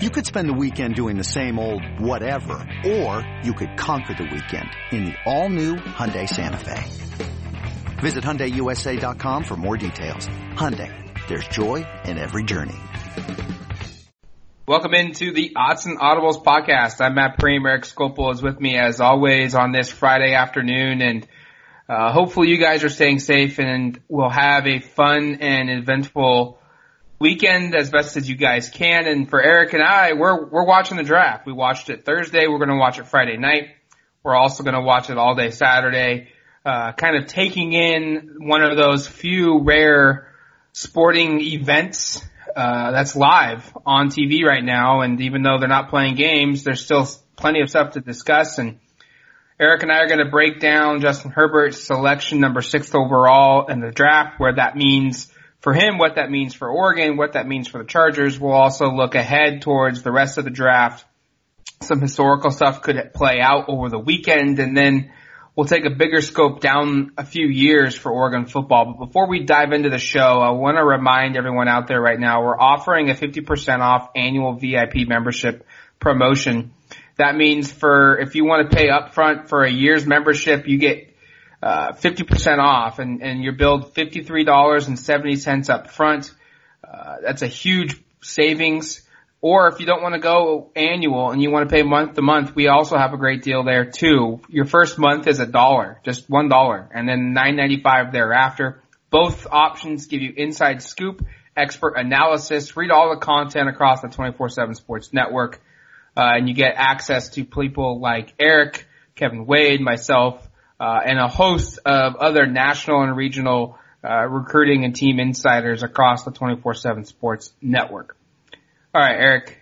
You could spend the weekend doing the same old whatever, or you could conquer the weekend in the all-new Hyundai Santa Fe. Visit HyundaiUSA.com for more details. Hyundai, there's joy in every journey. Welcome into the Odds and Audibles podcast. I'm Matt Prehm. Eric Skopil is with me as always on this Friday afternoon and uh, hopefully you guys are staying safe and we'll have a fun and eventful weekend as best as you guys can. And for Eric and I, we're, we're watching the draft. We watched it Thursday. We're going to watch it Friday night. We're also going to watch it all day Saturday. Uh, kind of taking in one of those few rare sporting events, uh, that's live on TV right now. And even though they're not playing games, there's still plenty of stuff to discuss. And Eric and I are going to break down Justin Herbert's selection number six overall in the draft, where that means for him, what that means for Oregon, what that means for the Chargers. We'll also look ahead towards the rest of the draft. Some historical stuff could play out over the weekend and then we'll take a bigger scope down a few years for Oregon football. But before we dive into the show, I want to remind everyone out there right now, we're offering a 50% off annual VIP membership promotion. That means for, if you want to pay upfront for a year's membership, you get uh, 50% off and, and you're billed $53.70 up front. Uh, that's a huge savings. Or if you don't want to go annual and you want to pay month to month, we also have a great deal there too. Your first month is a dollar, just one dollar, and then nine ninety five thereafter. Both options give you inside scoop, expert analysis, read all the content across the 24-7 sports network, uh, and you get access to people like Eric, Kevin Wade, myself, uh, and a host of other national and regional uh, recruiting and team insiders across the 24/7 Sports Network. All right, Eric.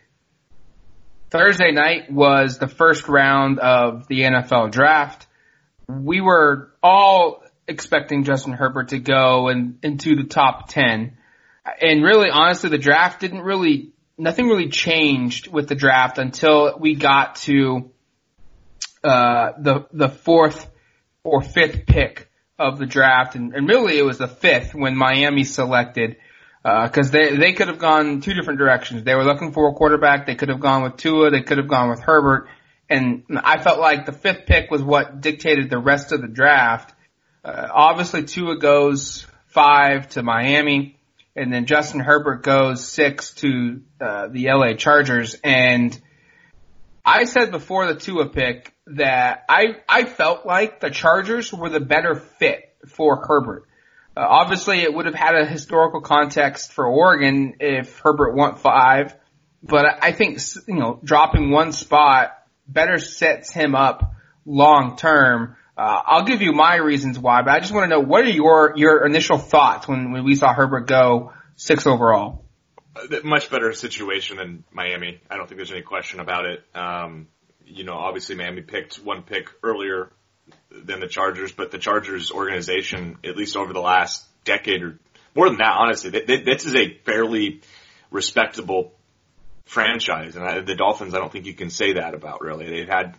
Thursday night was the first round of the NFL draft. We were all expecting Justin Herbert to go and into the top 10. And really, honestly, the draft didn't really, nothing really changed with the draft until we got to, uh, the, the fourth or fifth pick of the draft, and, and really it was the fifth when Miami selected because uh, they they could have gone two different directions. They were looking for a quarterback. They could have gone with Tua. They could have gone with Herbert. And I felt like the fifth pick was what dictated the rest of the draft. Uh, obviously, Tua goes five to Miami, and then Justin Herbert goes six to uh, the LA Chargers. And I said before the Tua pick that I I felt like the Chargers were the better fit for Herbert. Uh, obviously, it would have had a historical context for Oregon if Herbert went five, but I think you know dropping one spot better sets him up long term. Uh, I'll give you my reasons why, but I just want to know what are your your initial thoughts when when we saw Herbert go six overall much better situation than Miami. I don't think there's any question about it. Um, you know, obviously Miami picked one pick earlier than the Chargers, but the Chargers organization, at least over the last decade or more than that, honestly, this is a fairly respectable franchise. And I, the Dolphins, I don't think you can say that about really. They've had,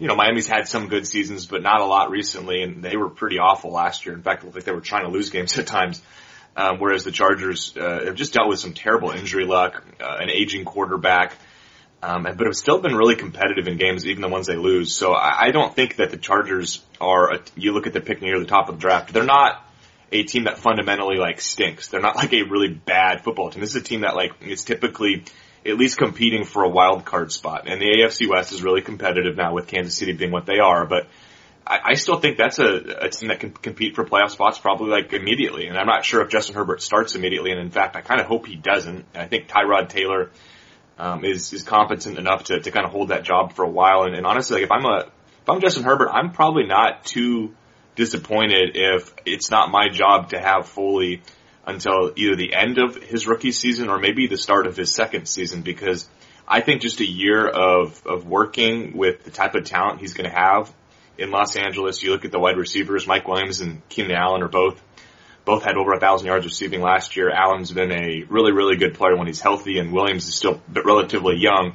you know, Miami's had some good seasons, but not a lot recently, and they were pretty awful last year. In fact, it looked like they were trying to lose games at times. Um, whereas the Chargers uh, have just dealt with some terrible injury luck, uh, an aging quarterback, um, but have still been really competitive in games, even the ones they lose. So I, I don't think that the Chargers are. A, you look at the pick near the top of the draft; they're not a team that fundamentally like stinks. They're not like a really bad football team. This is a team that like is typically at least competing for a wild card spot. And the AFC West is really competitive now with Kansas City being what they are, but I, I still think that's a, a team that can compete for playoff spots probably like immediately. And I'm not sure if Justin Herbert starts immediately. And in fact, I kind of hope he doesn't. I think Tyrod Taylor um, is is competent enough to to kind of hold that job for a while. And, and honestly, like if I'm a if I'm Justin Herbert, I'm probably not too disappointed if it's not my job to have Foley until either the end of his rookie season or maybe the start of his second season because I think just a year of, of working with the type of talent he's going to have in Los Angeles. You look at the wide receivers, Mike Williams and Keenan Allen are both both had over a thousand yards receiving last year. Allen's been a really, really good player when he's healthy, and Williams is still relatively young.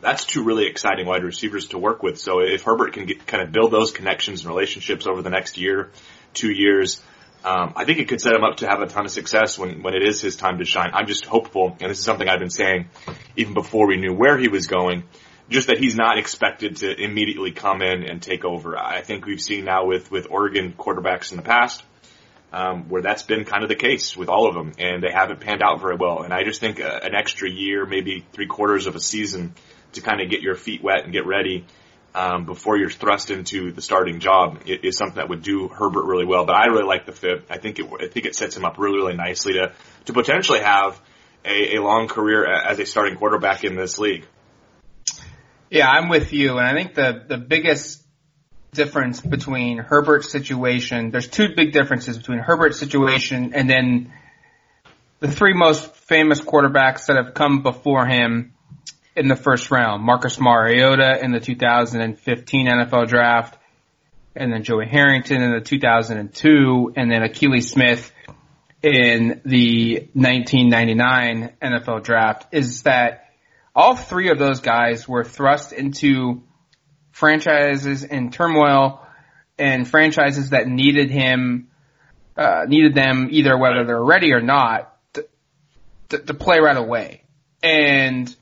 That's two really exciting wide receivers to work with. So if Herbert can get, kind of build those connections and relationships over the next year, two years, Um, I think it could set him up to have a ton of success when, when it is his time to shine. I'm just hopeful, and this is something I've been saying even before we knew where he was going, just that he's not expected to immediately come in and take over. I think we've seen now with, with Oregon quarterbacks in the past, um, where that's been kind of the case with all of them, and they haven't panned out very well. And I just think a, an extra year, maybe three quarters of a season, to kind of get your feet wet and get ready um, before you're thrust into the starting job is something that would do Herbert really well. But I really like the fit. I think it I think it sets him up really really nicely to to potentially have a, a long career as a starting quarterback in this league. Yeah, I'm with you, and I think the the biggest difference between Herbert's situation, there's two big differences between Herbert's situation and then the three most famous quarterbacks that have come before him in the first round. Marcus Mariota in the 2015 NFL draft, and then Joey Harrington in the 2002, and then Akili Smith in the 1999 NFL draft is that all three of those guys were thrust into franchises in turmoil and franchises that needed him, uh, needed them either whether they're ready or not to, to, to play right away. And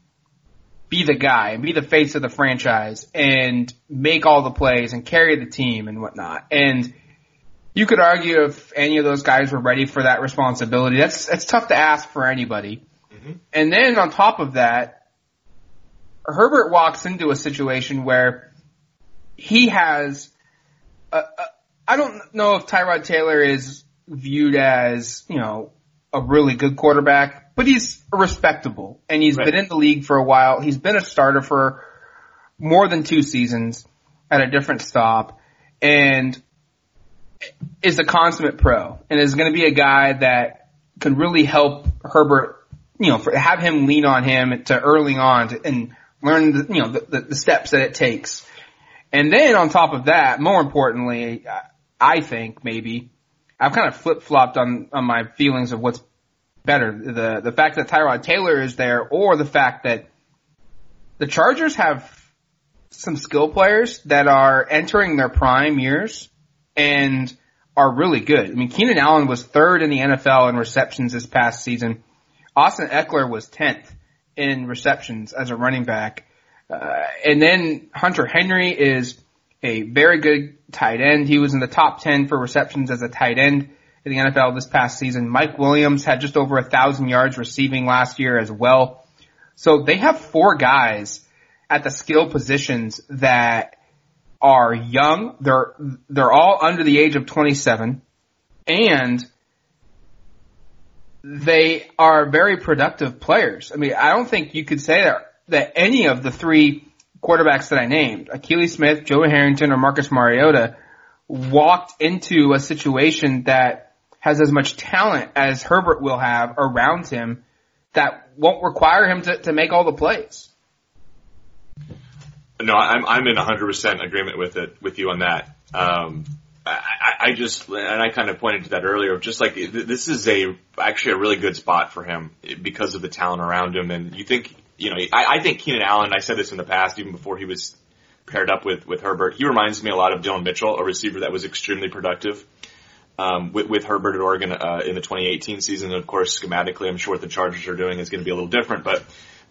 be the guy and be the face of the franchise and make all the plays and carry the team and whatnot. And you could argue if any of those guys were ready for that responsibility. That's that's tough to ask for anybody. Mm-hmm. And then on top of that, Herbert walks into a situation where he has. A, a, I don't know if Tyrod Taylor is viewed as you know a really good quarterback, but he's respectable and he's right. been in the league for a while. He's been a starter for more than two seasons at a different stop and is a consummate pro and is going to be a guy that can really help Herbert, you know, for, have him lean on him to early on to, and learn the, you know, the, the steps that it takes. And then on top of that, more importantly, I think maybe I've kind of flip flopped on on my feelings of what's better the the fact that Tyrod Taylor is there, or the fact that the Chargers have some skill players that are entering their prime years and are really good. I mean, Keenan Allen was third in the NFL in receptions this past season. Austin Ekeler was tenth in receptions as a running back. Uh, and then Hunter Henry is a very good tight end. He was in the top 10 for receptions as a tight end in the NFL this past season. Mike Williams had just over a thousand yards receiving last year as well. So they have four guys at the skill positions that are young. They're, they're all under the age of 27 and they are very productive players. I mean, I don't think you could say that, that any of the three quarterbacks that I named, Akili Smith, Joe Harrington, or Marcus Mariota, walked into a situation that has as much talent as Herbert will have around him that won't require him to, to make all the plays. No, I'm I'm in 100% agreement with it with you on that. Um, I, I just and I kind of pointed to that earlier. Just like this is a actually a really good spot for him because of the talent around him, and you think you know, I, I think Keenan Allen, I said this in the past, even before he was paired up with, with Herbert, he reminds me a lot of Dillon Mitchell, a receiver that was extremely productive. Um, with, with Herbert at Oregon uh, in the 2018 season, and of course, schematically, I'm sure what the Chargers are doing is going to be a little different, but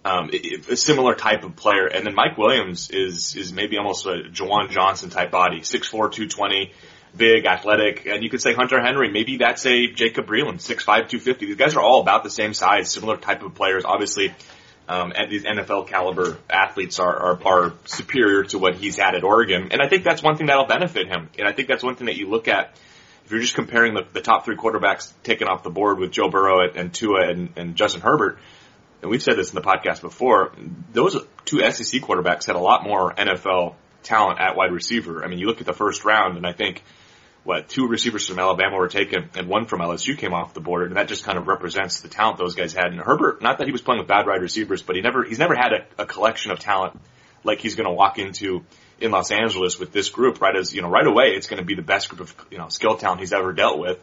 um, it, a similar type of player. And then Mike Williams is is maybe almost a Juwan Johnson type body, 6'4", 220, big, athletic, and you could say Hunter Henry. Maybe that's a Jacob Breeland, 6'5", 250. These guys are all about the same size, similar type of players. Obviously, um, and these NFL caliber athletes are, are, are superior to what he's had at Oregon. And I think that's one thing that'll benefit him. And I think that's one thing that you look at if you're just comparing the, the top three quarterbacks taken off the board with Joe Burrow and, and Tua and, and Justin Herbert. And we've said this in the podcast before. Those two SEC quarterbacks had a lot more NFL talent at wide receiver. I mean, you look at the first round and I think what two receivers from Alabama were taken and one from LSU came off the board, and that just kind of represents the talent those guys had. And Herbert, not that he was playing with bad wide receivers, but he never he's never had a, a collection of talent like he's going to walk into in Los Angeles with this group. Right as you know, right away, it's going to be the best group of you know skill talent he's ever dealt with.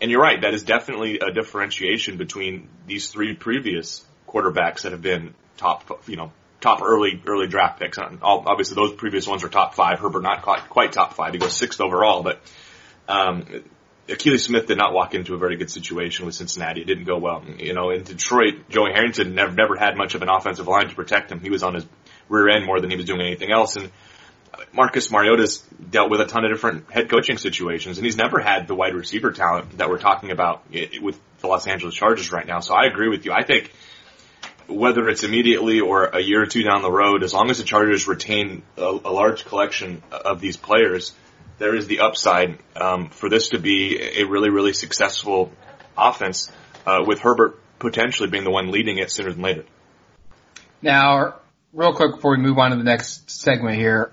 And you're right, that is definitely a differentiation between these three previous quarterbacks that have been top, you know, top early early draft picks. Obviously, those previous ones are top five. Herbert not quite, quite top five. He goes sixth overall, but um, Akili Smith did not walk into a very good situation with Cincinnati. It didn't go well. You know, in Detroit, Joey Harrington never, never had much of an offensive line to protect him. He was on his rear end more than he was doing anything else. And Marcus Mariota's dealt with a ton of different head coaching situations, and he's never had the wide receiver talent that we're talking about with the Los Angeles Chargers right now. So I agree with you. I think whether it's immediately or a year or two down the road, as long as the Chargers retain a, a large collection of these players, there is the upside um, for this to be a really, really successful offense uh, with Herbert potentially being the one leading it sooner than later. Now, real quick before we move on to the next segment here,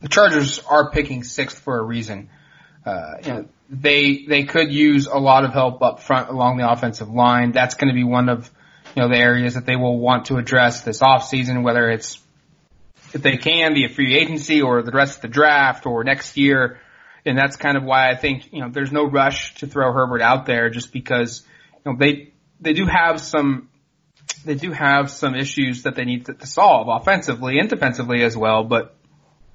the Chargers are picking sixth for a reason. Uh, you know, they they could use a lot of help up front along the offensive line. That's going to be one of you know, the areas that they will want to address this offseason, whether it's if they can be a free agency or the rest of the draft or next year. And that's kind of why I think, you know, there's no rush to throw Herbert out there just because, you know, they, they do have some, they do have some issues that they need to, to solve offensively and defensively as well. But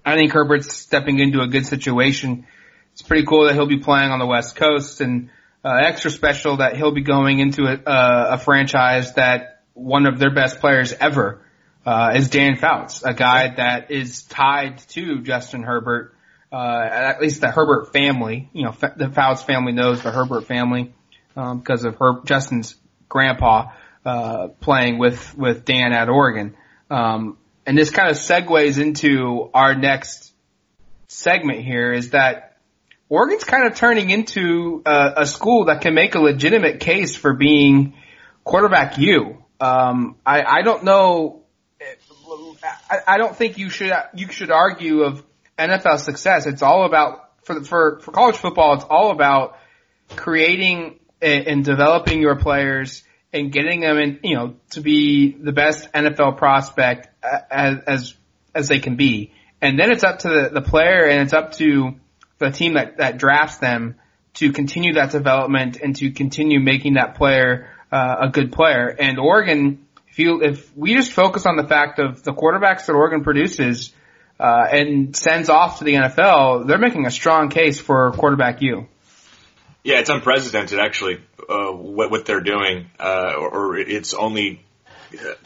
I think Herbert's stepping into a good situation. It's pretty cool that he'll be playing on the West Coast and, uh, extra special that he'll be going into a, uh, a franchise that one of their best players ever uh, is Dan Fouts, a guy that is tied to Justin Herbert, uh, at least the Herbert family. You know, the Fouts family knows the Herbert family um, because of Her- Justin's grandpa uh, playing with with Dan at Oregon. Um, and this kind of segues into our next segment here is that Oregon's kind of turning into a, a school that can make a legitimate case for being quarterback U. Um, I, I don't know. I, don't think you should you should argue of NFL success. It's all about for for for college football. It's all about creating and developing your players and getting them in, you know, to be the best NFL prospect as as as they can be. And then it's up to the, the player and it's up to the team that, that drafts them to continue that development and to continue making that player uh, a good player. And Oregon, you if we just focus on the fact of the quarterbacks that Oregon produces uh, and sends off to the NFL, they're making a strong case for quarterback U. Yeah, it's unprecedented actually uh, what what they're doing, uh, or, or it's only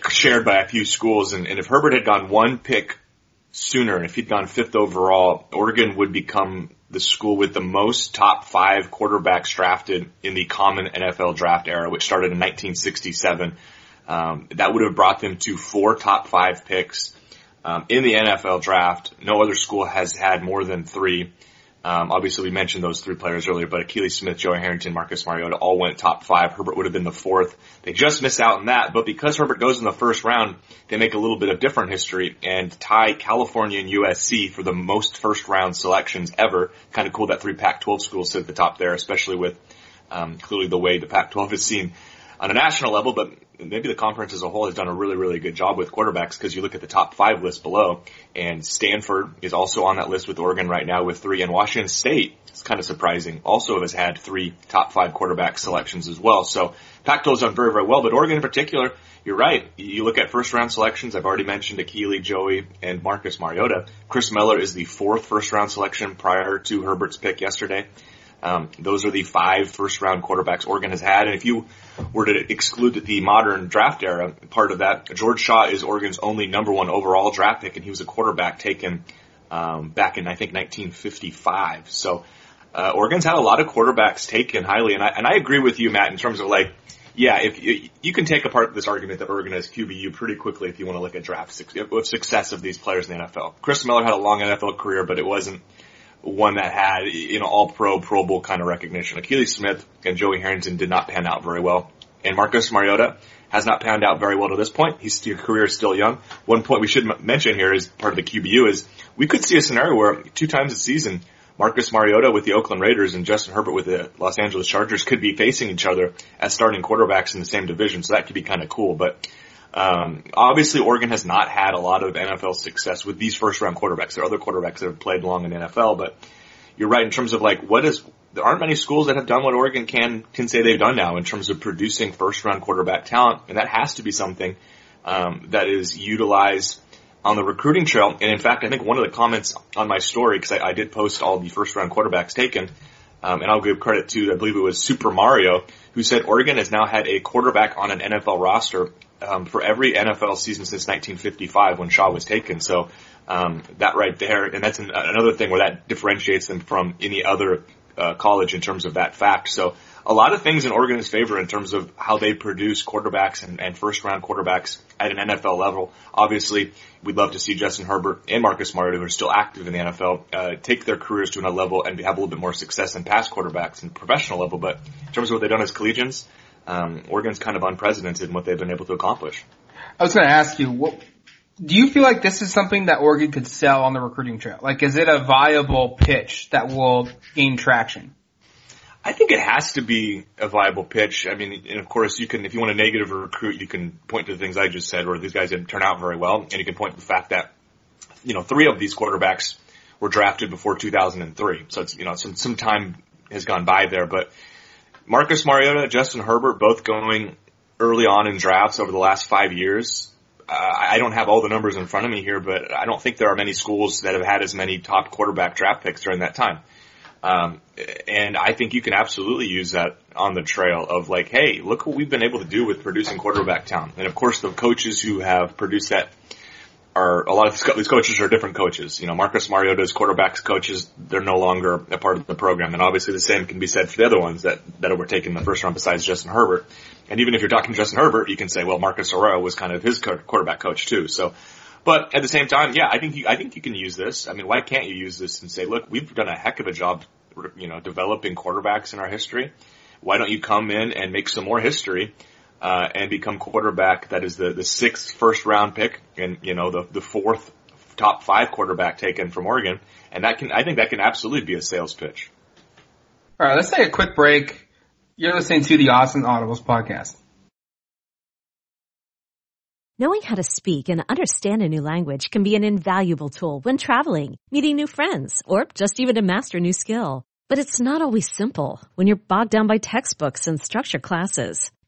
shared by a few schools. And, and if Herbert had gone one pick sooner, and if he'd gone fifth overall, Oregon would become the school with the most top five quarterbacks drafted in the common NFL draft era, which started in 1967. Um, that would have brought them to four top five picks um, in the NFL draft. No other school has had more than three. Um, obviously, we mentioned those three players earlier, but Akili Smith, Joey Harrington, Marcus Mariota all went top five. Herbert would have been the fourth. They just missed out on that, but because Herbert goes in the first round, they make a little bit of different history and tie California and USC for the most first round selections ever. Kind of cool that three Pac-12 schools sit at the top there, especially with um, clearly the way the Pac-12 is seen on a national level, but maybe the conference as a whole has done a really, really good job with quarterbacks because you look at the top five list below and Stanford is also on that list with Oregon right now with three and Washington State, it's kind of surprising, also has had three top five quarterback selections as well. So Pac-12's done very, very well, but Oregon in particular, you're right. You look at first round selections. I've already mentioned Akili, Joey, and Marcus Mariota. Chris Miller is the fourth first round selection prior to Herbert's pick yesterday. Um, those are the five first round quarterbacks Oregon has had. And if you were to exclude the modern draft era part of that, George Shaw is Oregon's only number one overall draft pick, and he was a quarterback taken um, back in I think 1955. So uh, Oregon's had a lot of quarterbacks taken highly, and I and I agree with you, Matt, in terms of like. Yeah, if you, you can take apart this argument that Oregon has QBU pretty quickly if you want to look at draft success of these players in the NFL. Chris Miller had a long NFL career, but it wasn't one that had, you know, all pro, pro bowl kind of recognition. Akili Smith and Joey Harrington did not pan out very well. And Marcus Mariota has not panned out very well to this point. His career is still young. One point we should m- mention here is part of the QBU is we could see a scenario where two times a season, Marcus Mariota with the Oakland Raiders and Justin Herbert with the Los Angeles Chargers could be facing each other as starting quarterbacks in the same division. So that could be kind of cool. But um, obviously, Oregon has not had a lot of NFL success with these first round quarterbacks. There are other quarterbacks that have played long in the NFL, but you're right in terms of like what is there aren't many schools that have done what Oregon can can say they've done now in terms of producing first round quarterback talent, and that has to be something um, that is utilized on the recruiting trail. And in fact, I think one of the comments on my story because I, I, did post all the first round quarterbacks taken Um, and I'll give credit to, I believe it was Super Mario, who said Oregon has now had a quarterback on an NFL roster um, for every NFL season since 1955 when Shaw was taken. So um, that right there, and that's an, another thing where that differentiates them from any other uh, college in terms of that fact. So a lot of things in Oregon's favor in terms of how they produce quarterbacks and, and first round quarterbacks at an NFL level. Obviously, we'd love to see Justin Herbert and Marcus Mariota, who are still active in the NFL, uh, take their careers to another level and have a little bit more success in past quarterbacks and professional level. But in terms of what they've done as collegians, um, Oregon's kind of unprecedented in what they've been able to accomplish. I was going to ask you, what, do you feel like this is something that Oregon could sell on the recruiting trail? Like, is it a viable pitch that will gain traction? I think it has to be a viable pitch. I mean, and of course you can, if you want a negative recruit, you can point to the things I just said where these guys didn't turn out very well. And you can point to the fact that, you know, three of these quarterbacks were drafted before 2003. So it's, you know, some, some time has gone by there, but Marcus Mariota, Justin Herbert, both going early on in drafts over the last five years. Uh, I don't have all the numbers in front of me here, but I don't think there are many schools that have had as many top quarterback draft picks during that time. Um, and I think you can absolutely use that on the trail of like, hey, look what we've been able to do with producing quarterback talent. And of course, the coaches who have produced that are a lot of these coaches are different coaches. You know, Marcus Mariota's quarterbacks coaches, they're no longer a part of the program. And obviously the same can be said for the other ones that, that were taken in the first round besides Justin Herbert. And even if you're talking Justin Herbert, you can say, well, Marcus Arroyo was kind of his quarterback coach too. So, but at the same time, yeah, I think you, I think you can use this. I mean, why can't you use this and say, look, we've done a heck of a job, you know, developing quarterbacks in our history. Why don't you come in and make some more history? Uh, and become quarterback that is the, the sixth first round pick and, you know, the, the fourth top five quarterback taken from Oregon. And that can, I think that can absolutely be a sales pitch. All right, let's take a quick break. You're listening to the Odds and Audibles podcast. Knowing how to speak and understand a new language can be an invaluable tool when traveling, meeting new friends, or just even to master a new skill. But it's not always simple when you're bogged down by textbooks and structure classes.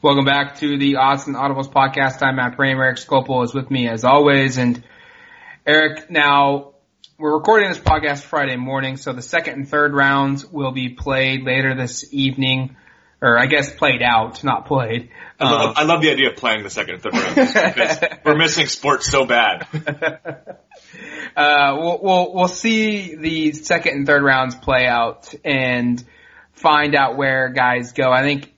Welcome back to the Odds and Audibles podcast. I'm Matt Prehm. Eric Skopil is with me as always. And Eric, now we're recording this podcast Friday morning, so the second and third rounds will be played later this evening, or I guess played out, not played. I love, um, I love the idea of playing the second and third rounds because we're missing sports so bad. uh, we'll, we'll, we'll see the second and third rounds play out and find out where guys go. I think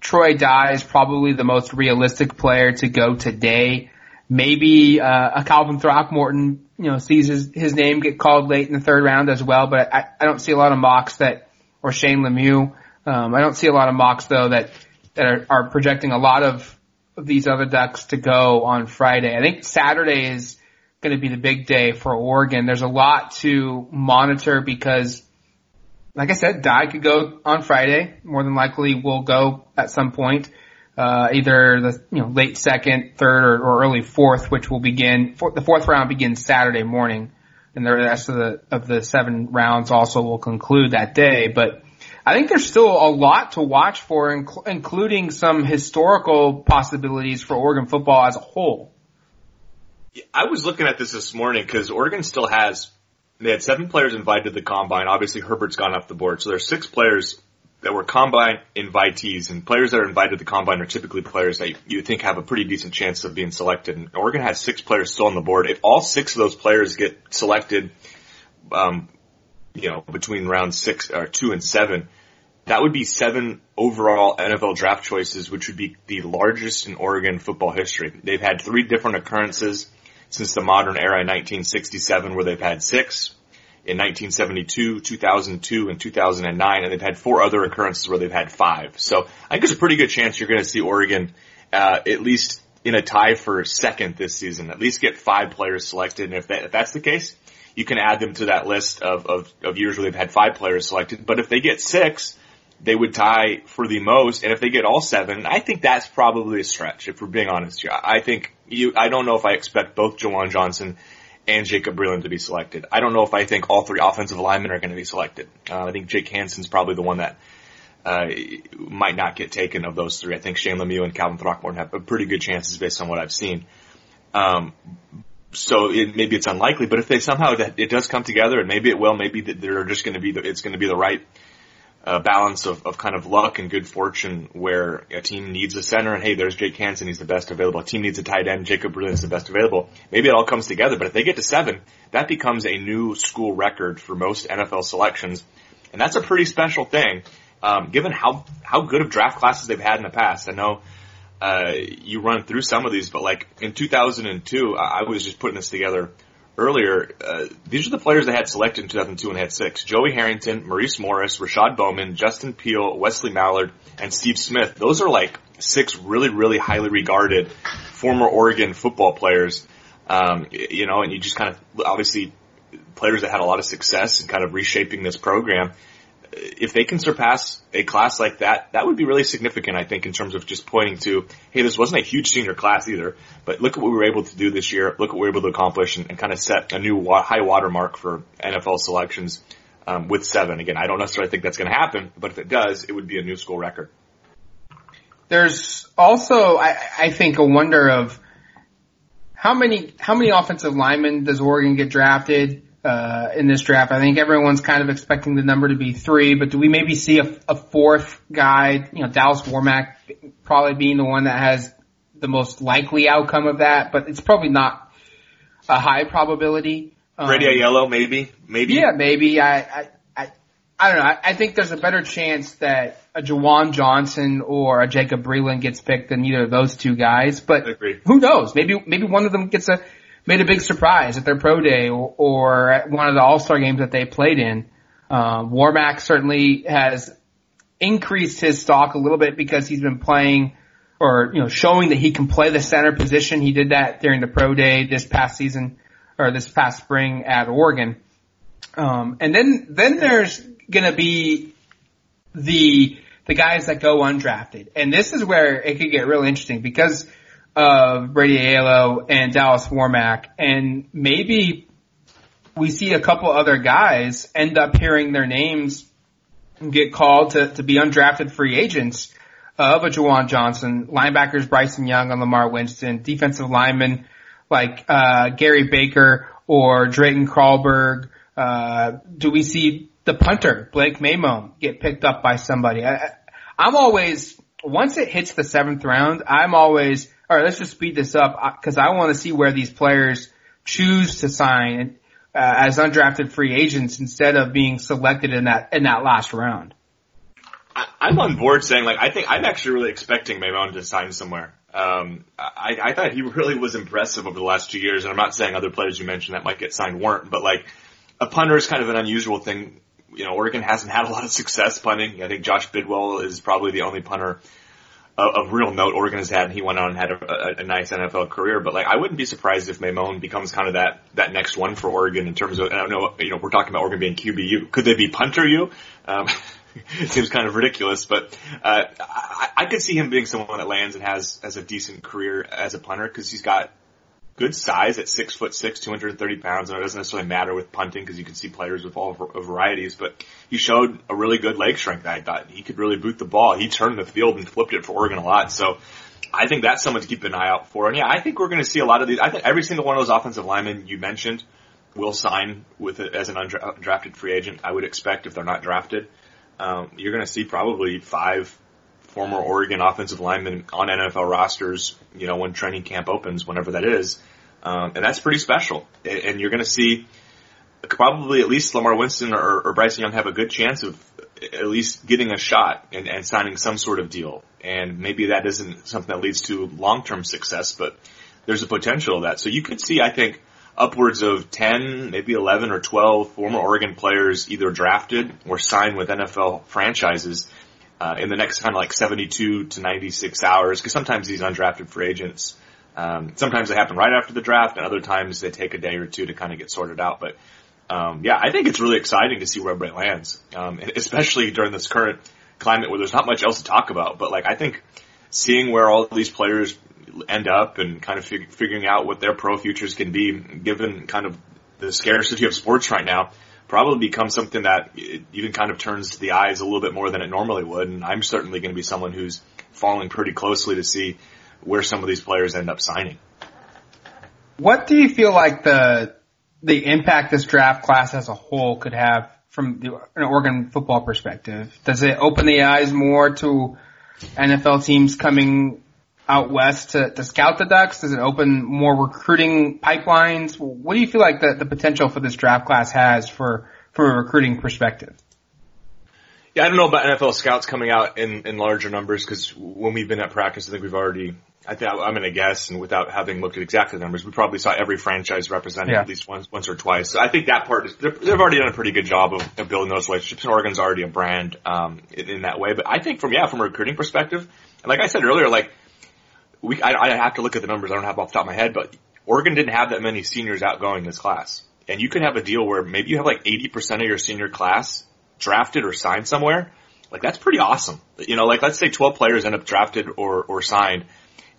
Troy Dye is probably the most realistic player to go today. Maybe uh, a Calvin Throckmorton, you know, sees his, his name get called late in the third round as well. But I, I don't see a lot of mocks that, or Shane Lemieux. Um, I don't see a lot of mocks though that that are, are projecting a lot of, of these other ducks to go on Friday. I think Saturday is going to be the big day for Oregon. There's a lot to monitor because like I said, Dye could go on Friday. More than likely will go at some point, uh, either the you know late second, third, or, or early fourth, which will begin. For, the fourth round begins Saturday morning, and the rest of the of the seven rounds also will conclude that day. But I think there's still a lot to watch for, inc- including some historical possibilities for Oregon football as a whole. I was looking at this this morning because Oregon still has they had seven players invited to the combine. Obviously, Herbert's gone off the board, so there's six players that were combine invitees, and players that are invited to the combine are typically players that you think have a pretty decent chance of being selected. And Oregon has six players still on the board. If all six of those players get selected, um, you know, between round six or two and seven, that would be seven overall NFL draft choices, which would be the largest in Oregon football history. They've had three different occurrences since the modern era in 1967 where they've had six in 1972, 2002, and 2009, and they've had four other occurrences where they've had five. So I think there's a pretty good chance you're going to see Oregon uh, at least in a tie for second this season. At least get five players selected, and if, that, if that's the case, you can add them to that list of, of, of years where they've had five players selected. But if they get six, they would tie for the most. And if they get all seven, I think that's probably a stretch. If we're being honest here, I think you. I don't know if I expect both Juwan Johnson and Jacob Breeland to be selected. I don't know if I think all three offensive linemen are going to be selected. Uh, I think Jake Hansen's probably the one that uh, might not get taken of those three. I think Shane Lemieux and Calvin Throckmorton have pretty good chances based on what I've seen. Um, so it, maybe it's unlikely, but if they somehow that it does come together, and maybe it will, maybe they're just going to be the, it's going to be the right uh, balance of, of kind of luck and good fortune where a team needs a center and hey, there's Jake Hansen, he's the best available. A team needs a tight end, Jacob Breeland is the best available. Maybe it all comes together, but if they get to seven, that becomes a new school record for most NFL selections. And that's a pretty special thing, um, given how, how good of draft classes they've had in the past. I know, uh, you run through some of these, but like in 2002, I was just putting this together earlier, uh, these are the players they had selected in 2002 and had six. Joey Harrington, Maurice Morris, Rashad Bauman, Justin Peelle, Wesley Mallard, and Steve Smith. Those are like six really, really highly regarded former Oregon football players. Um, you know, and you just kind of, obviously, players that had a lot of success in kind of reshaping this program if they can surpass a class like that, that would be really significant, I think, in terms of just pointing to, hey, this wasn't a huge senior class either, but look at what we were able to do this year. Look what we were able to accomplish and, and kind of set a new wa- high watermark for NFL selections um, with seven. Again, I don't necessarily think that's going to happen, but if it does, it would be a new school record. There's also, I, I think, a wonder of how many how many offensive linemen does Oregon get drafted? Uh, in this draft. I think everyone's kind of expecting the number to be three, but do we maybe see a, a fourth guy? You know, Dallas Warmack probably being the one that has the most likely outcome of that, but it's probably not a high probability. Um, Brady Aiello, maybe, maybe. Yeah, maybe. I, I, I, I don't know. I, I think there's a better chance that a Juwan Johnson or a Jacob Breeland gets picked than either of those two guys. But who knows? Maybe maybe one of them gets a made a big surprise at their pro day or, or at one of the All Star games that they played in. Um, Warmack certainly has increased his stock a little bit because he's been playing or you know showing that he can play the center position. He did that during the pro day this past season or this past spring at Oregon. Um, and then then there's gonna be the the guys that go undrafted, and this is where it could get real interesting because of Brady Aiello and Dallas Warmack, and maybe we see a couple other guys end up hearing their names get called to, to be undrafted free agents of a Juwan Johnson, linebackers Bryson Young and Lamar Winston, defensive linemen like uh, Gary Baker or Drayton Carlberg. Uh, do we see the punter Blake Maimone get picked up by somebody? I, I'm always once it hits the seventh round, I'm always all right, let's just speed this up because I want to see where these players choose to sign uh, as undrafted free agents instead of being selected in that in that last round. I, I'm on board saying like I think I'm actually really expecting Maimone to sign somewhere. Um, I, I thought he really was impressive over the last two years, and I'm not saying other players you mentioned that might get signed weren't, but like a punter is kind of an unusual thing. You know, Oregon hasn't had a lot of success punting. I think Josh Bidwell is probably the only punter of, real note Oregon has had, and he went on and had a, a, a, nice NFL career. But like, I wouldn't be surprised if Maimone becomes kind of that that next one for Oregon in terms of. I don't know, you know, we're talking about Oregon being QBU. Could they be punter you? Um, seems kind of ridiculous, but uh, I, I could see him being someone that lands and has has a decent career as a punter because he's got good size at six foot six, 230 pounds, and it doesn't necessarily matter with punting because you can see players with all varieties, but he showed a really good leg strength. I thought he could really boot the ball. He turned the field and flipped it for Oregon a lot. So I think that's someone to keep an eye out for. And yeah, I think we're going to see a lot of these. I think every single one of those offensive linemen you mentioned will sign with it as an undrafted free agent. I would expect if they're not drafted, um, you're going to see probably five former Oregon offensive linemen on NFL rosters. You know, when training camp opens, whenever that is, um, and that's pretty special. And you're going to see probably at least Lamar Winston or, or Bryce Young have a good chance of at least getting a shot and, and signing some sort of deal. And maybe that isn't something that leads to long-term success, but there's a potential of that. So you could see, I think, upwards of 10, maybe 11 or 12 former Oregon players either drafted or signed with NFL franchises uh, in the next kind of like 72 to 96 hours. Because sometimes these undrafted free agents, um, sometimes they happen right after the draft, and other times they take a day or two to kind of get sorted out. But um, yeah, I think it's really exciting to see where Brett lands, um, especially during this current climate where there's not much else to talk about. But like, I think seeing where all these players end up and kind of fig- figuring out what their pro futures can be, given kind of the scarcity of sports right now, probably becomes something that even kind of turns the eyes a little bit more than it normally would. And I'm certainly going to be someone who's following pretty closely to see where some of these players end up signing. What do you feel like the the impact this draft class as a whole could have from the, an Oregon football perspective? Does it open the eyes more to NFL teams coming out west to, to scout the Ducks? Does it open more recruiting pipelines? What do you feel like the, the potential for this draft class has for from a recruiting perspective? Yeah, I don't know about NFL scouts coming out in, in larger numbers because when we've been at practice, I think we've already I think I'm going to guess, and without having looked at exactly the numbers, we probably saw every franchise represented yeah. at least once, once or twice. So I think that part is they've already done a pretty good job of, of building those relationships. And Oregon's already a brand um, in, in, that way. But I think from yeah, from a recruiting perspective, and like I said earlier, like we I, I have to look at the numbers. I don't have off the top of my head, but Oregon didn't have that many seniors outgoing this class, and you could have a deal where maybe you have like 80% of your senior class drafted or signed somewhere. Like that's pretty awesome. You know, like let's say 12 players end up drafted or or signed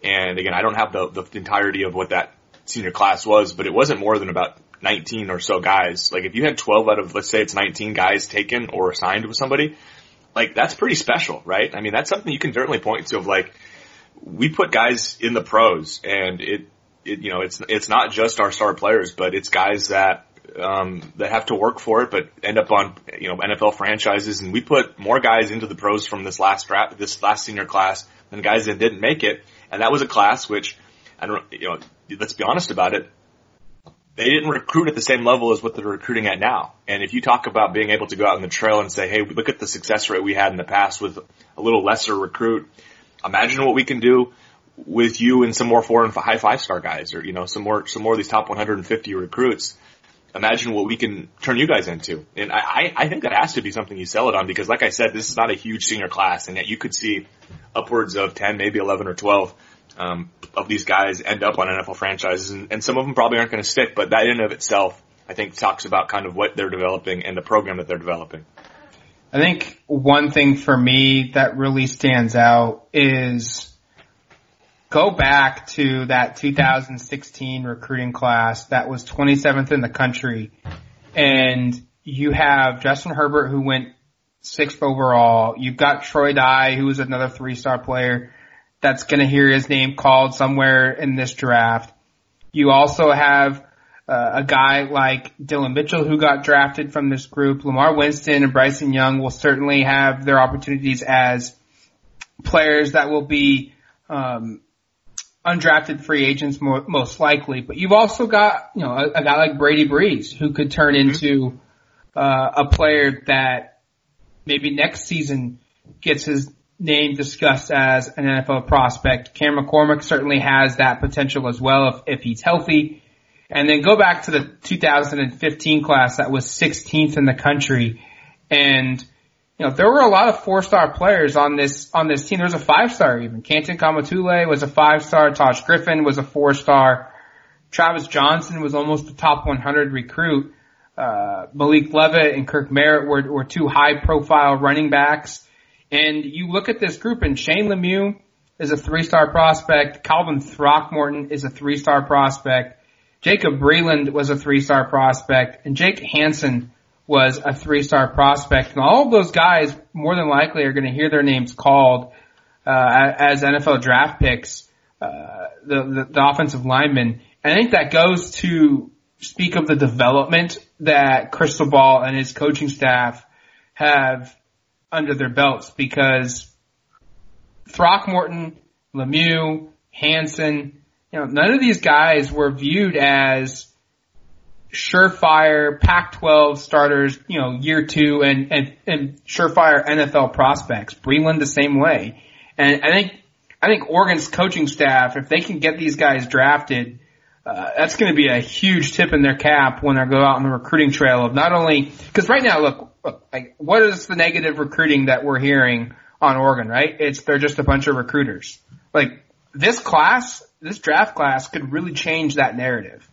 and again, I don't have the, the entirety of what that senior class was, but it wasn't more than about 19 or so guys. Like if you had 12 out of, let's say it's 19 guys taken or signed with somebody, like that's pretty special, right? I mean, that's something you can certainly point to of like, we put guys in the pros and it, it, you know, it's, it's not just our star players, but it's guys that, um, that have to work for it, but end up on, you know, NFL franchises. And we put more guys into the pros from this last draft, this last senior class than guys that didn't make it. And that was a class which, I don't, you know, let's be honest about it. They didn't recruit at the same level as what they're recruiting at now. And if you talk about being able to go out on the trail and say, hey, look at the success rate we had in the past with a little lesser recruit, imagine what we can do with you and some more four and high five star guys or, you know, some more, some more of these top 150 recruits. Imagine what we can turn you guys into. And I, I think that has to be something you sell it on because like I said, this is not a huge senior class and yet you could see upwards of 10, maybe 11 or 12 um, of these guys end up on NFL franchises, and, and some of them probably aren't going to stick. But that in and of itself, I think, talks about kind of what they're developing and the program that they're developing. I think one thing for me that really stands out is go back to that 2016 recruiting class that was 27th in the country, and you have Justin Herbert who went sixth overall. You've got Troy Dye, who was another three-star player that's going to hear his name called somewhere in this draft. You also have uh, a guy like Dillon Mitchell who got drafted from this group. Lamar Winston and Bryson Young will certainly have their opportunities as players that will be um, undrafted free agents more, most likely. But you've also got you know a, a guy like Brady Breeze who could turn mm-hmm. into uh, a player that maybe next season gets his name discussed as an NFL prospect. Cam McCormick certainly has that potential as well if, if he's healthy. And then go back to the 2015 class that was 16th in the country. And, you know, there were a lot of four star players on this, on this team. There was a five star even. Canton Kaumatule was a five star. Taj Griffin was a four star. Travis Jonsen was almost a top 100 recruit. Uh, Malik Lovette and Kirk Merritt were, were two high profile running backs. And you look at this group and Shane Lemieux is a three-star prospect. Calvin Throckmorton is a three-star prospect. Jacob Breeland was a three-star prospect. And Jake Hansen was a three-star prospect. And all of those guys more than likely are going to hear their names called uh, as NFL draft picks, uh, the, the, the offensive linemen. And I think that goes to speak of the development that Cristobal and his coaching staff have under their belts because Throckmorton, Lemieux, Hansen, you know, none of these guys were viewed as surefire Pac-12 starters, you know, year two and, and, and surefire NFL prospects. Breeland the same way. And I think, I think Oregon's coaching staff, if they can get these guys drafted, uh, that's going to be a huge tip in their cap when they go out on the recruiting trail of not only, because right now, look, look, like, what is the negative recruiting that we're hearing on Oregon, right? It's, they're just a bunch of recruiters. Like, this class, this draft class could really change that narrative.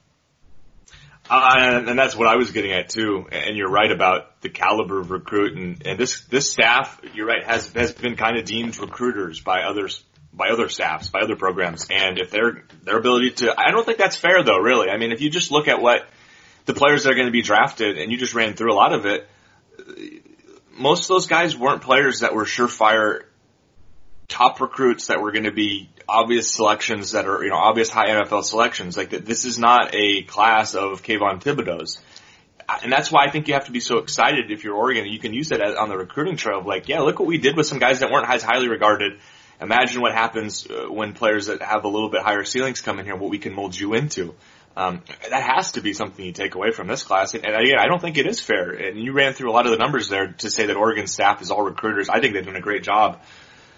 Uh, and, that's what I was getting at too. And you're right about the caliber of recruit and, and this, this staff, you're right, has, has been kind of deemed recruiters by others, by other staffs, by other programs. And if their, their ability to, I don't think that's fair though, really. I mean, if you just look at what the players that are going to be drafted and you just ran through a lot of it, most of those guys weren't players that were surefire top recruits that were going to be obvious selections that are, you know, obvious high NFL selections. Like this is not a class of Kayvon Thibodeaux's. And that's why I think you have to be so excited if you're Oregon. You can use that on the recruiting trail of like, yeah, look what we did with some guys that weren't as highly regarded. Imagine what happens uh, when players that have a little bit higher ceilings come in here, what we can mold you into. Um, that has to be something you take away from this class. And, and again, I don't think it is fair. And you ran through a lot of the numbers there to say that Oregon staff is all recruiters. I think they've done a great job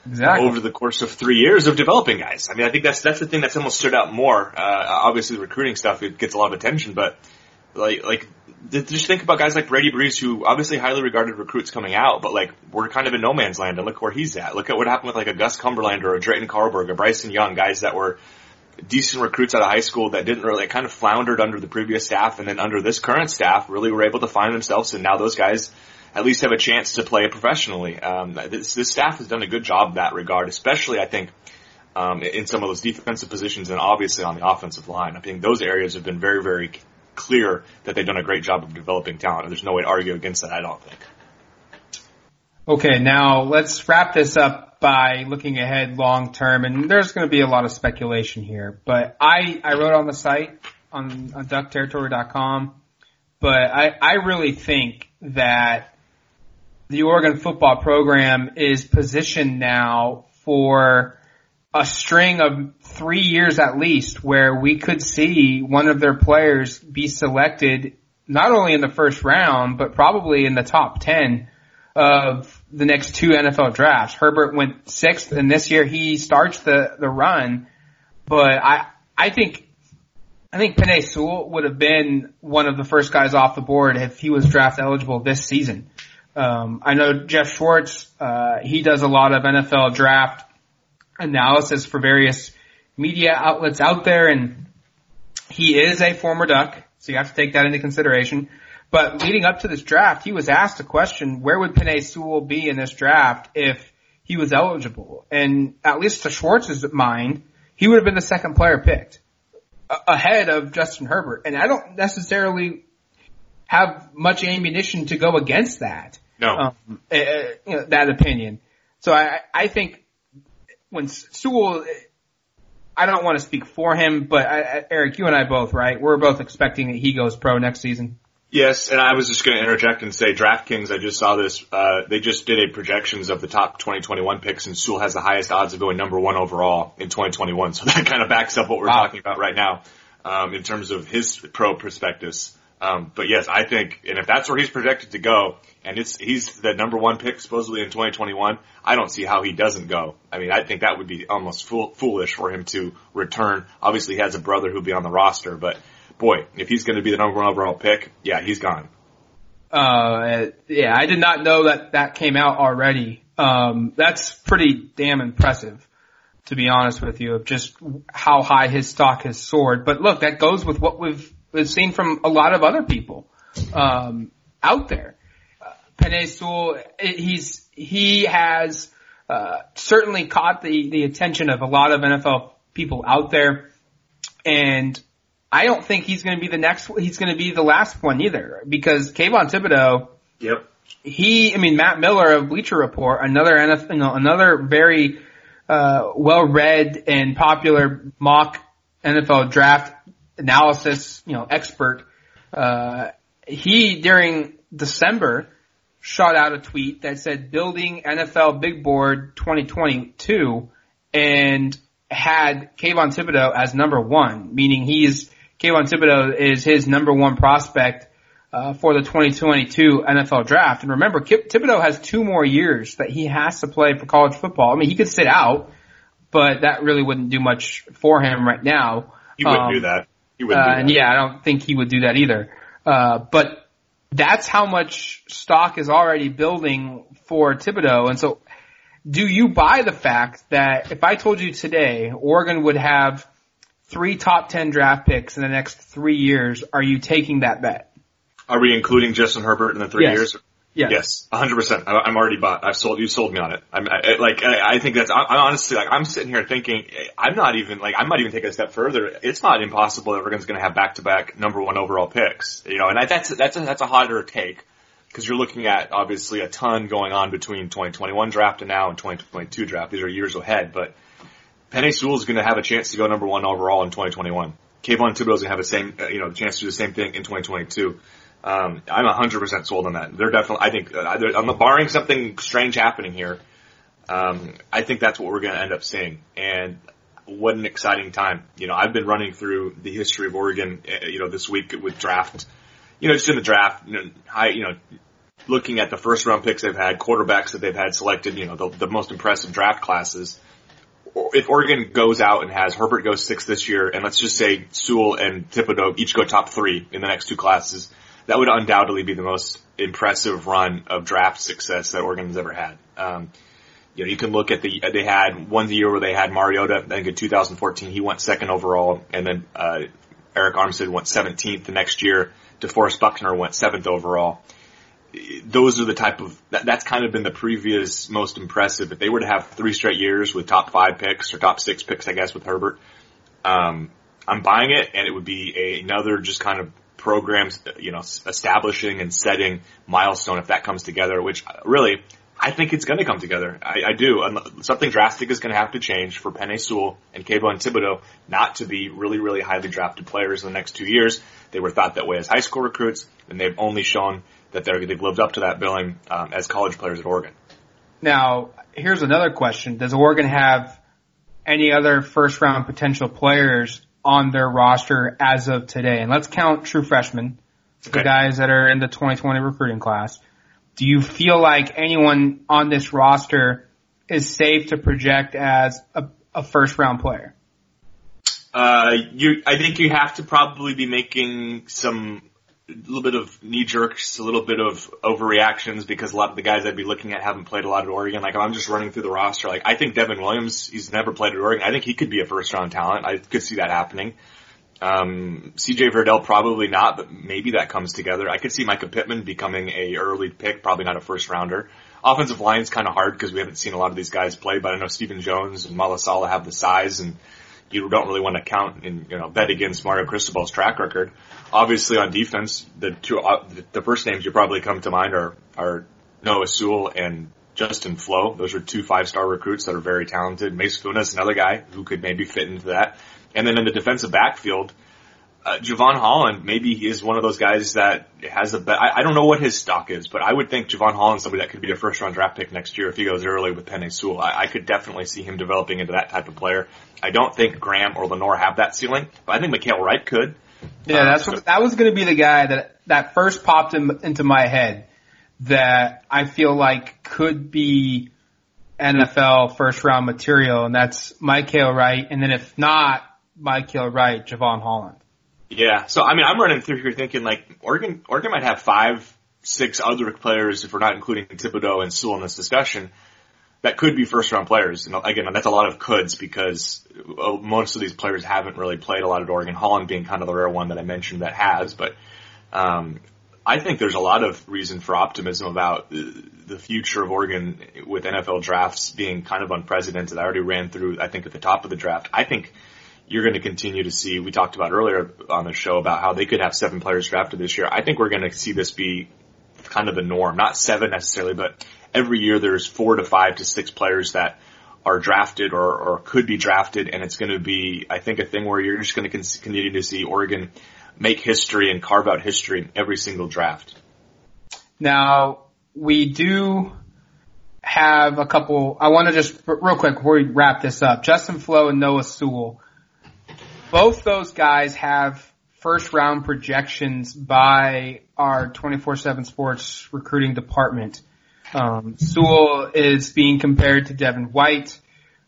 exactly. over the course of three years of developing guys. I mean, I think that's that's the thing that's almost stood out more. Uh, obviously, the recruiting stuff it gets a lot of attention, but like like just think about guys like Brady Breeze, who obviously highly regarded recruits coming out, but like we're kind of in no man's land, and look where he's at. Look at what happened with like a Gus Cumberland or a Drayton Carlberg, a Bryson Young, guys that were decent recruits out of high school that didn't really kind of floundered under the previous staff, and then under this current staff, really were able to find themselves, and now those guys at least have a chance to play professionally. Um, this, this staff has done a good job in that regard, especially I think um, in some of those defensive positions and obviously on the offensive line. I think those areas have been very, very clear that they've done a great job of developing talent. There's no way to argue against that, I don't think. Okay, now let's wrap this up by looking ahead long term, and there's going to be a lot of speculation here. But I, I wrote on the site on, on duckterritory.com, but I, I really think that the Oregon football program is positioned now for a string of three years at least where we could see one of their players be selected not only in the first round, but probably in the top 10 of the next two NFL drafts. Herbert went sixth and this year he starts the, the run, but I, I think, I think Penei Sewell would have been one of the first guys off the board if he was draft eligible this season. Um, I know Geoff Schwartz, uh, he does a lot of NFL draft analysis for various media outlets out there and he is a former Duck, so you have to take that into consideration. But leading up to this draft, he was asked a question, where would Penei Sewell be in this draft if he was eligible? And at least to Schwartz's mind, he would have been the second player picked ahead of Justin Herbert. And I don't necessarily have much ammunition to go against that. No. Um, uh, you know, that opinion. So I, I think when Sewell, I don't want to speak for him, but I, Eric, you and I both, right? We're both expecting that he goes pro next season. Yes, and I was just going to interject and say DraftKings, I just saw this, uh, they just did a projections of the top 2021 picks and Sewell has the highest odds of going number one overall in 2021. So that kind of backs up what we're wow. talking about right now, um, in terms of his pro prospectus. Um, but yes, I think, and if that's where he's projected to go, and it's he's the number one pick supposedly in 2021. I don't see how he doesn't go. I mean, I think that would be almost fool, foolish for him to return. Obviously, he has a brother who'll be on the roster, but boy, if he's going to be the number one overall pick, yeah, he's gone. Uh, yeah, I did not know that that came out already. Um, that's pretty damn impressive, to be honest with you, of just how high his stock has soared. But look, that goes with what we've, we've seen from a lot of other people, um, out there. Penei Sewell, he's he has uh, certainly caught the the attention of a lot of NFL people out there, and I don't think he's going to be the next. He's going to be the last one either, because Kayvon Thibodeaux. Yep. He, I mean, Matt Miller of Bleacher Report, another NFL, you know, another very uh, well-read and popular mock NFL draft analysis, you know, expert Uh, he during December shot out a tweet that said building NFL big board 2022 and had Kayvon Thibodeaux as number one, meaning he's Kayvon Thibodeaux is his number one prospect uh, for the 2022 NFL draft. And remember, Kip, Thibodeaux has two more years that he has to play for college football. I mean, he could sit out, but that really wouldn't do much for him right now. He wouldn't um, do that. Uh. And yeah, I don't think he would do that either. Uh, but that's how much stock is already building for Thibodeaux. And so do you buy the fact that if I told you today Oregon would have three top 10 draft picks in the next three years, are you taking that bet? Are we including Justin Herbert in the three yes. years? Yes. Yes. hundred percent. I'm already bought. I've sold, you sold me on it. I'm I, like, I, I think that's, I, I honestly, like, I'm sitting here thinking, I'm not even, like, I might even take a step further. It's not impossible that Oregon's going to have back to back number one overall picks, you know, and I, that's, that's a, that's a harder take because you're looking at obviously a ton going on between 2021 draft and now and 2022 draft. These are years ahead, but Penei Sewell is going to have a chance to go number one overall in 2021. Kayvon Thibodeaux is going to have the same, uh, you know, the chance to do the same thing in 2022. Um, I'm 100% sold on that. They're definitely, I think, uh, I'm barring something strange happening here. Um, I think that's what we're going to end up seeing. And what an exciting time. You know, I've been running through the history of Oregon, uh, you know, this week with draft you know, just in the draft, you know, high, you know, looking at the first round picks they've had, quarterbacks that they've had selected, you know, the, the most impressive draft classes. If Oregon goes out and has Herbert go six this year, and let's just say Sewell and Thibodeaux each go top three in the next two classes, that would undoubtedly be the most impressive run of draft success that Oregon's ever had. Um, you know, you can look at the, they had one year where they had Mariota, I think in 2014, he went second overall, and then, uh, Arik Armstead went 17th the next year. DeForest Buckner went seventh overall. Those are the type of, that, that's kind of been the previous most impressive. If they were to have three straight years with top five picks or top six picks, I guess, with Herbert, um, I'm buying it and it would be a, another just kind of programs, you know, establishing and setting milestone if that comes together, which really, I think it's going to come together. I, I do. Something drastic is going to have to change for Penei Sewell and Kayvon Thibodeaux not to be really, really highly drafted players in the next two years. They were thought that way as high school recruits, and they've only shown that they're, they've lived up to that billing um, as college players at Oregon. Now, here's another question: Does Oregon have any other first round potential players on their roster as of today? And let's count true freshmen, okay. the guys that are in the 2020 recruiting class. Do you feel like anyone on this roster is safe to project as a, a first round player? Uh, you, I think you have to probably be making some, a little bit of knee jerks, a little bit of overreactions because a lot of the guys I'd be looking at haven't played a lot at Oregon. Like I'm just running through the roster. Like I think Devon Williams, he's never played at Oregon. I think he could be a first round talent. I could see that happening. Um, CJ Verdell probably not, but maybe that comes together. I could see Mycah Pittman becoming a early pick, probably not a first rounder. Offensive line's kind of hard because we haven't seen a lot of these guys play, but I know Steven Jones and Mala Sala have the size and you don't really want to count and you know bet against Mario Cristobal's track record. Obviously, on defense, the two uh, the first names you probably come to mind are are Noah Sewell and Justin Flowe. Those are two five star recruits that are very talented. Mase Funa another guy who could maybe fit into that. And then in the defensive backfield, uh, Jevon Holland maybe he is one of those guys that has a bet. I, I don't know what his stock is, but I would think Jevon Holland somebody that could be a first round draft pick next year if he goes early with Penei Sewell. I, I could definitely see him developing into that type of player. I don't think Graham or Lenoir have that ceiling, but I think Mykael Wright could. Yeah, that's what, that was going to be the guy that that first popped in, into my head that I feel like could be NFL first round material, and that's Mykael Wright, and then if not Mykael Wright, Jevon Holland. Yeah. So I mean, I'm running through here thinking like Oregon, Oregon might have five, six other players if we're not including Thibodeaux and Sewell in this discussion that could be first round players. And again, that's a lot of coulds because uh, most of these players haven't really played a lot at Oregon. Holland being kind of the rare one that I mentioned that has, but um, I think there's a lot of reason for optimism about the future of Oregon with NFL drafts being kind of unprecedented. I already ran through, I think, at the top of the draft. I think you're going to continue to see, we talked about earlier on the show about how they could have seven players drafted this year. I think we're going to see this be kind of the norm, not seven necessarily, but every year there's four to five to six players that are drafted or, or could be drafted. And it's going to be, I think, a thing where you're just going to continue to see Oregon make history and carve out history in every single draft. Now, we do have a couple, I want to just, real quick before we wrap this up, Justin Flowe and Noah Sewell, both those guys have first round projections by our 24-7 sports recruiting department. Um, Sewell is being compared to Devin White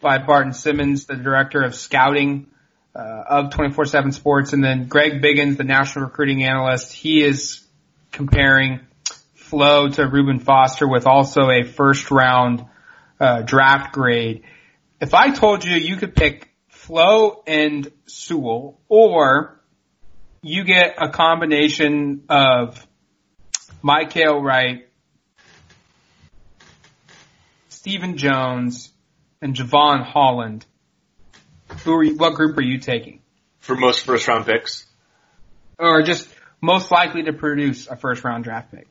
by Barton Simmons, the director of scouting uh, of 24-7 sports. And then Greg Biggins, the national recruiting analyst, he is comparing Flowe to Reuben Foster with also a first round uh, draft grade. If I told you you could pick Flowe and Sewell, or you get a combination of Mykael Wright, Steven Jones, and Jevon Holland, who are you, what group are you taking? For most first round picks? Or just most likely to produce a first round draft pick?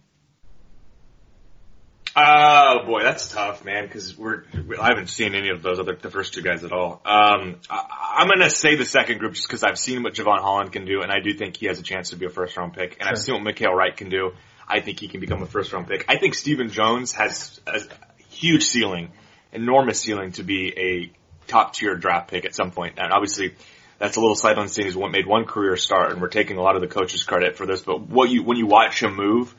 Oh boy, that's tough, man. Because we're I haven't seen any of those other the first two guys at all. Um, I, am gonna say the second group just because I've seen what Jevon Holland can do, and I do think he has a chance to be a first round pick, and sure. I've seen what Mykael Wright can do. I think he can become a first round pick. I think Steven Jones has a huge ceiling, enormous ceiling to be a top tier draft pick at some point. And obviously, that's a little sight unseen. He's what made one career start, and we're taking a lot of the coach's credit for this. But what you when you watch him move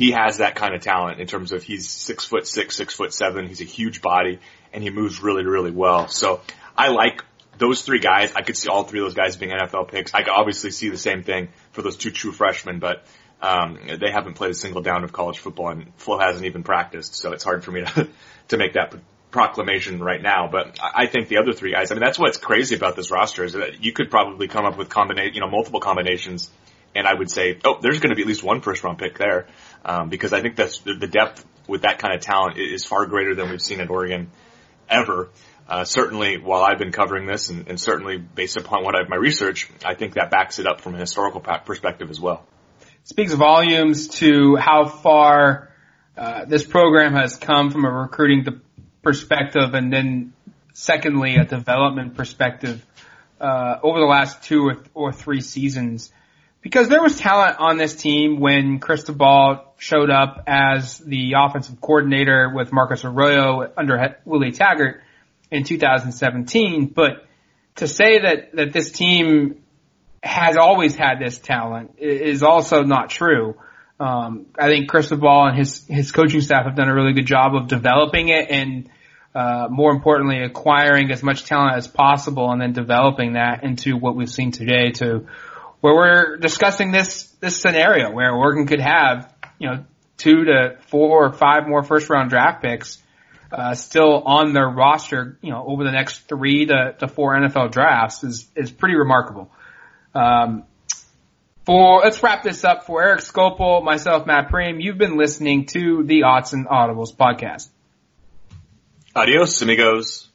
he has that kind of talent in terms of he's six foot six, six foot seven. He's a huge body and he moves really, really well. So I like those three guys. I could see all three of those guys being NFL picks. I could obviously see the same thing for those two true freshmen, but um, they haven't played a single down of college football and Flowe hasn't even practiced. So it's hard for me to, to make that proclamation right now. But I think the other three guys, I mean, that's what's crazy about this roster is that you could probably come up with combination, you know, multiple combinations and I would say, oh, there's going to be at least one first round pick there, um, because I think that's the depth with that kind of talent is far greater than we've seen at Oregon ever. Uh, certainly, while I've been covering this, and, and certainly based upon what I've my research, I think that backs it up from a historical perspective as well. Speaks volumes to how far uh, this program has come from a recruiting perspective, and then secondly, a development perspective uh, over the last two or, or three seasons because there was talent on this team when Cristobal showed up as the offensive coordinator with Marcus Arroyo under Willie Taggart in 2017. But to say that, that this team has always had this talent is also not true. Um, I think Cristobal and his, his coaching staff have done a really good job of developing it and, uh, more importantly, acquiring as much talent as possible and then developing that into what we've seen today to where we're discussing this this scenario where Oregon could have you know two to four or five more first round draft picks uh, still on their roster, you know, over the next three to, to four NFL drafts is is pretty remarkable. Um, for let's wrap this up for Eric Skopil, myself, Matt Prehm. You've been listening to the Odds and Audibles podcast. Adios, amigos.